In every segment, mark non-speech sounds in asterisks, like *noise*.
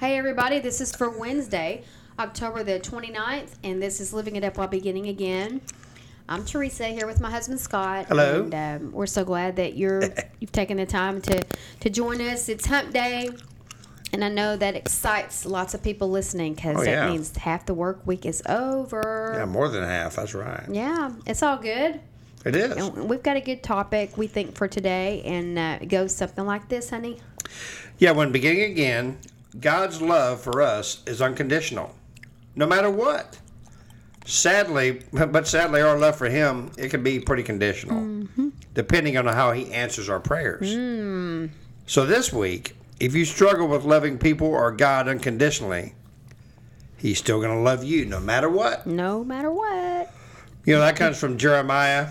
Hey, everybody, this is for Wednesday, October the 29th, and this is Living It Up While Beginning Again. I'm Teresa here with my husband Scott. Hello. And um, we're so glad that you're *laughs* you've taken the time to to join us. It's Hump Day, and I know that excites lots of people listening because Oh, that yeah. means half the work week is over. Yeah, more than half. That's right. Yeah, it's all good. It is. And we've got a good topic we think for today, and uh, it goes something like this, honey. Yeah, when beginning again, God's love for us is unconditional, no matter what. Sadly, *laughs* but sadly, our love for Him it can be pretty conditional, depending on how He answers our prayers. So this week, if you struggle with loving people or God unconditionally, He's still going to love you no matter what. No matter what. You know that comes from Jeremiah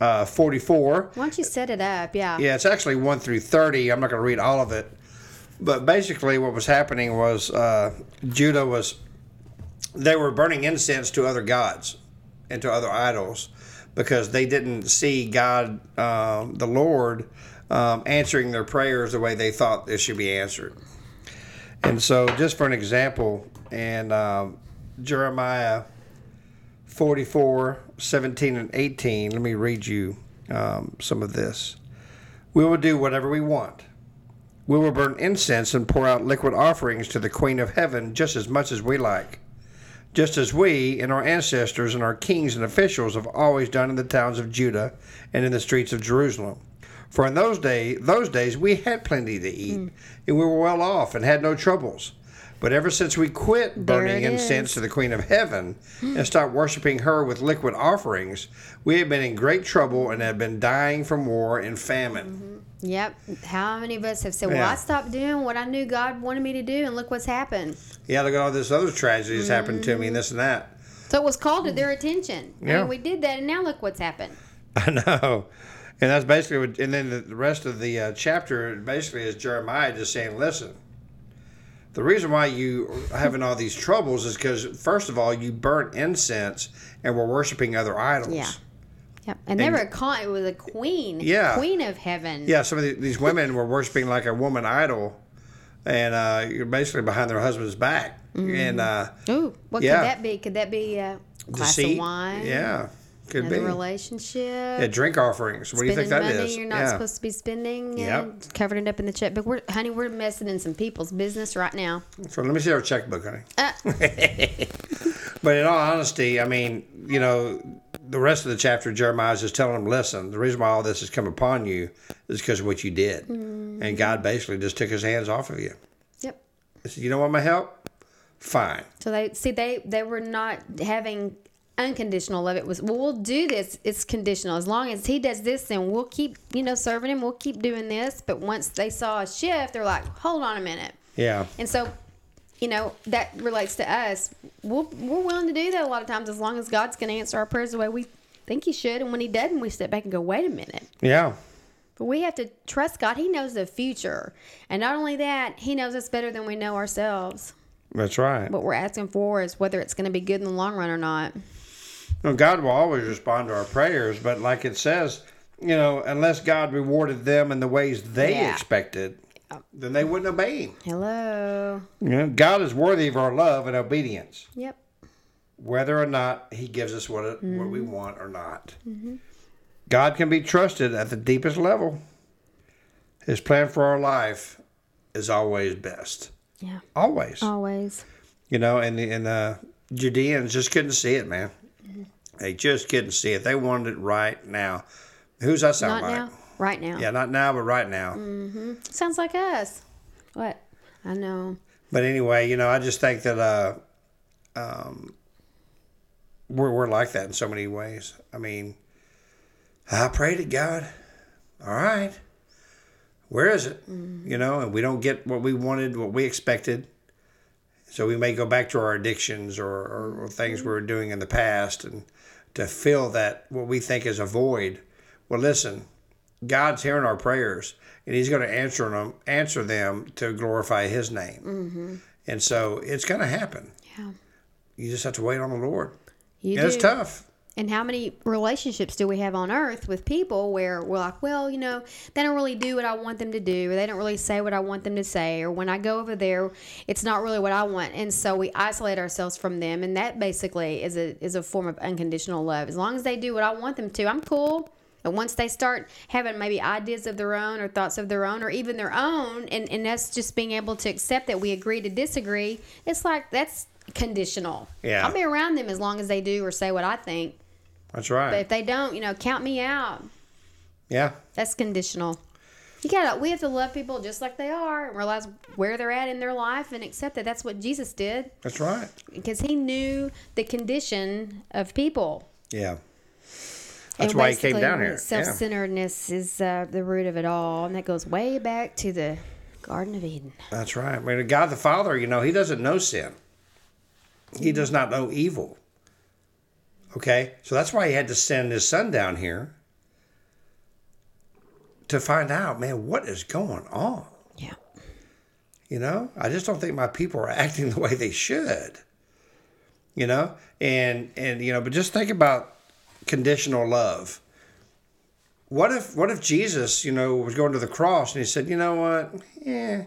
uh, 44. Why don't you set it up? Yeah. Yeah, it's actually 1 through 30. I'm not going to read all of it. But basically, what was happening was uh, Judah was, they were burning incense to other gods and to other idols because they didn't see God, um, the Lord, um, answering their prayers the way they thought they should be answered. And so, just for an example, in um, Jeremiah 44, 17, and 18, let me read you um, some of this. We will do whatever we want. We will burn incense and pour out liquid offerings to the Queen of Heaven just as much as we like, just as we and our ancestors and our kings and officials have always done in the towns of Judah and in the streets of Jerusalem. For in those day, those days we had plenty to eat, hmm. and we were well off and had no troubles. But ever since we quit burning incense is. to the Queen of Heaven and *gasps* stopped worshiping her with liquid offerings, we have been in great trouble and have been dying from war and famine. Mm-hmm. Yep. How many of us have said, "Well, Yeah. I stopped doing what I knew God wanted me to do, and look what's happened." Yeah, look at all this other tragedies happened to me and this and that. So it was called to their attention. I Yeah. mean, we did that, and now look what's happened. *laughs* I know. And that's basically what, and then the- the rest of the uh, chapter basically is Jeremiah just saying, listen, the reason why you are having all these troubles is because, first of all, you burnt incense and were worshiping other idols. Yeah. Yep. And they were a con- it was a queen. Yeah. Queen of heaven. Yeah, some of the, these women were worshiping like a woman idol, and uh, you're basically behind their husband's back. And uh, Ooh, what Yeah. could that be? Could that be a glass deceit. of wine? Yeah, could Another be. relationship. Yeah, drink offerings. What do you think that spending is? money you're not yeah. supposed to be spending. Yep. And covering it up in the checkbook. We're, honey, we're messing in some people's business right now. So let me see our checkbook, honey. Uh, *laughs* But in all honesty, I mean, you know, the rest of the chapter, Jeremiah is just telling them, listen, the reason why all this has come upon you is because of what you did. And mm. God basically just took his hands off of you. yep. He said, you don't want my help? Fine. So they see they they were not having unconditional love. It was well, we'll do this. It's conditional. As long as he does this, then we'll keep you know serving him. We'll keep doing this. But once they saw a shift, they're like, hold on a minute. Yeah. And so, you know, that relates to us. We'll, we're willing to do that a lot of times as long as God's going to answer our prayers the way we think He should. And when He doesn't, we step back and go, wait a minute. Yeah. But we have to trust God. He knows the future. And not only that, He knows us better than we know ourselves. That's right. What we're asking for is whether it's going to be good in the long run or not. Well, God will always respond to our prayers, but like it says, you know, unless God rewarded them in the ways they Yeah. expected, then they wouldn't obey Him. Hello. You know, God is worthy of our love and obedience, Yep. whether or not He gives us what it, what we mm-hmm. want or not. Mm-hmm. God can be trusted at the deepest level. His plan for our life is always best, Yeah. always. Always. You know, and the, and the Judeans just couldn't see it, man. Mm-hmm. They just couldn't see it. They wanted it right now. Who's that sound Not like? now. Right now. Yeah, not now, but right now. Sounds like us. What? I know. But anyway, you know, I just think that uh, um, we're we're like that in so many ways. I mean, I pray to God. All right. Where is it? You know, and we don't get what we wanted, what we expected. So we may go back to our addictions or, or, or things we were doing in the past and to fill that, what we think is a void. Well, listen, God's hearing our prayers and He's going to answer them, answer them to glorify His name. Mm-hmm. And so it's going to happen. Yeah. You just have to wait on the Lord. You And it's tough. And how many relationships do we have on earth with people where we're like, well, you know, they don't really do what I want them to do, or they don't really say what I want them to say, or when I go over there, it's not really what I want, and so we isolate ourselves from them, and that basically is a is a form of unconditional love. As long as they do what I want them to, I'm cool. And once they start having maybe ideas of their own or thoughts of their own or even their own, and, and us just being able to accept that we agree to disagree, it's like that's conditional. Yeah. I'll be around them as long as they do or say what I think. That's right. But if they don't, you know, count me out. yeah. That's conditional. You gotta. We have to love people just like they are and realize where they're at in their life and accept that that's what Jesus did That's right. because he knew the condition of people. Yeah. That's And why he came down here. Yeah. Self-centeredness is uh, the root of it all, and that goes way back to the Garden of Eden. That's right. I mean, God the Father, you know, He doesn't know sin. He does not know evil. Okay? So that's why He had to send His Son down here to find out, man, what is going on? Yeah. You know, I just don't think my people are *laughs* acting the way they should. You know, and and you know, but just think about conditional love. What if what if Jesus, you know, was going to the cross and he said, you know what, eh. yeah,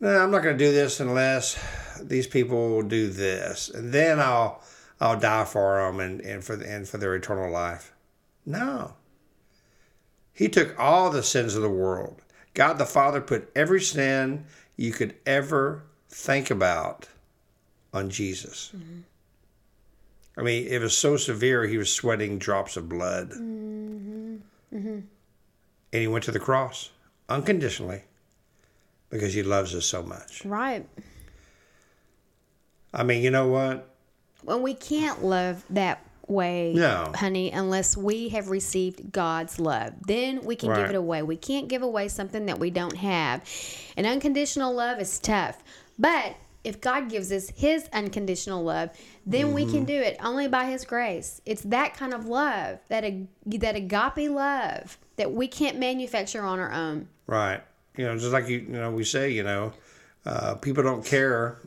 no, I'm not going to do this unless these people do this, and then I'll I'll die for them and and for and for their eternal life. No. He took all the sins of the world. God the Father put every sin you could ever think about on Jesus. Mm-hmm. I mean, it was so severe, he was sweating drops of blood. Mm-hmm. Mm-hmm. And he went to the cross unconditionally because he loves us so much. Right. I mean, you know what? Well, we can't love that way, No. honey, unless we have received God's love. Then we can give it away. We can't give away something that we don't have. And unconditional love is tough. But if God gives us his unconditional love, then we Mm-hmm. can do it only by his grace. It's that kind of love, that ag- that agape love that we can't manufacture on our own. Right. You know, just like you, you know, we say, you know, uh, people don't care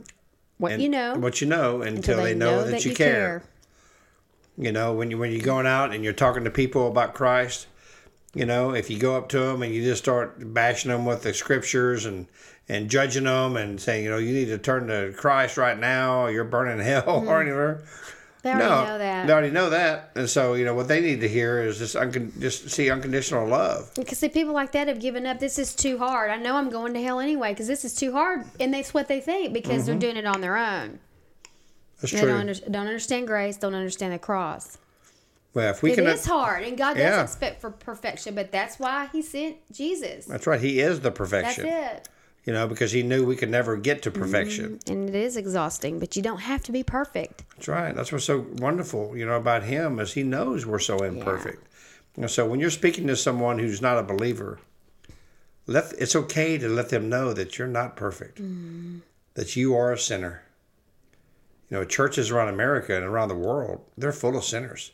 What and you know what you know until, they, know, that, you, care. You know, when you when you're going out and you're talking to people about Christ, you know, if you go up to them and you just start bashing them with the scriptures and and judging them and saying, you know, you need to turn to Christ right now, you're burning hell Mm-hmm. *laughs* or anything. They already no, know that. they already know that, and so you know what they need to hear is just uncon- just see unconditional love. Because see, people like that have given up. This is too hard. I know I'm going to hell anyway because this is too hard, and that's what they think because they're doing it on their own. That's They true. don't, under, don't understand grace. Don't understand the cross. well, if we It can, is hard, and God does Yeah. expect for perfection, but that's why He sent Jesus. that's right. He is the That's perfection. it. You know, because he knew we could never get to perfection. And it is exhausting, but you don't have to be perfect. That's right. That's what's so wonderful, you know, about him is he knows we're so imperfect. And so when you're speaking to someone who's not a believer, let it's okay to let them know that you're not perfect, that you are a sinner. You know, churches around America and around the world, they're full of sinners,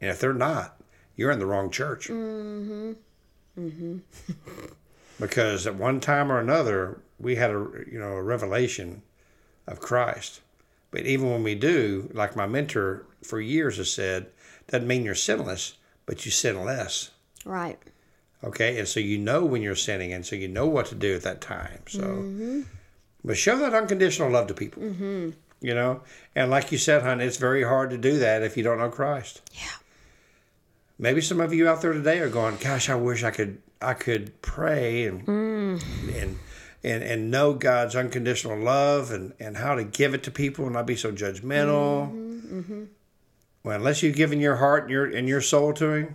and if they're not, you're in the wrong church. Mm-hmm. Mm-hmm. *laughs* because at one time or another, we had a you know a revelation of Christ. But even when we do, like my mentor for years has said, doesn't mean you're sinless, but you sin less. Right. Okay, and so you know when you're sinning, and so you know what to do at that time. So, but show that unconditional love to people. Mm-hmm. You know, and like you said, hon, it's very hard to do that if you don't know Christ. Yeah. Maybe some of you out there today are going, "Gosh, I wish I could, I could pray and mm. and and and know God's unconditional love and and how to give it to people and not be so judgmental." Mm-hmm, mm-hmm. Well, unless you've given your heart and your and your soul to Him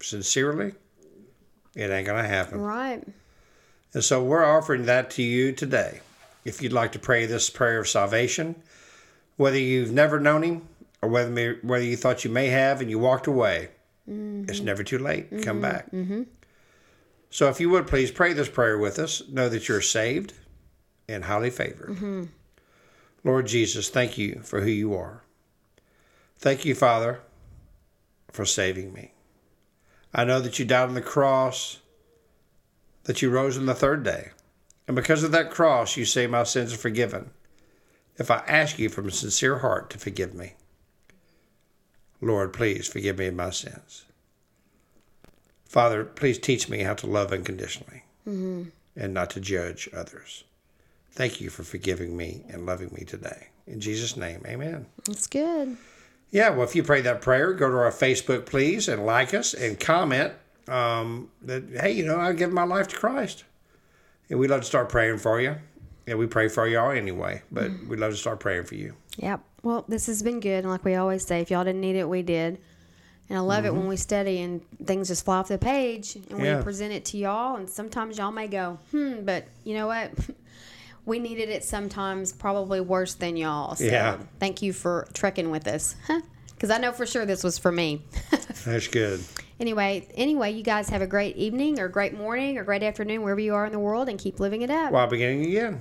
sincerely, it ain't gonna happen. Right. And so we're offering that to you today. If you'd like to pray this prayer of salvation, whether you've never known Him or whether may- whether you thought you may have and you walked away, mm-hmm. it's never too late. To come mm-hmm. back. Mm-hmm. So if you would please pray this prayer with us, know that you're saved and highly favored. Lord Jesus, thank you for who you are. Thank you, Father, for saving me. I know that you died on the cross, that you rose on the third day. And because of that cross, you say my sins are forgiven. If I ask you from a sincere heart to forgive me, Lord, please forgive me of my sins. Father, please teach me how to love unconditionally and not to judge others. Thank you for forgiving me and loving me today. In Jesus' name, amen. That's good. Yeah, well, if you pray that prayer, go to our Facebook, please, and like us and comment um, that, hey, you know, I give my life to Christ. And we'd love to start praying for you. Yeah, we pray for y'all anyway, but we'd love to start praying for you. Yep. Well, this has been good. And like we always say, if y'all didn't need it, we did. And I love it when we study and things just fly off the page and Yeah. we present it to y'all. And sometimes y'all may go, hmm, but you know what? *laughs* we needed it sometimes probably worse than y'all. So Yeah. thank you for trekking with us. *laughs* Because I know for sure this was for me. *laughs* That's good. anyway, anyway, you guys have a great evening or great morning or great afternoon wherever you are in the world and keep living it up. While beginning again.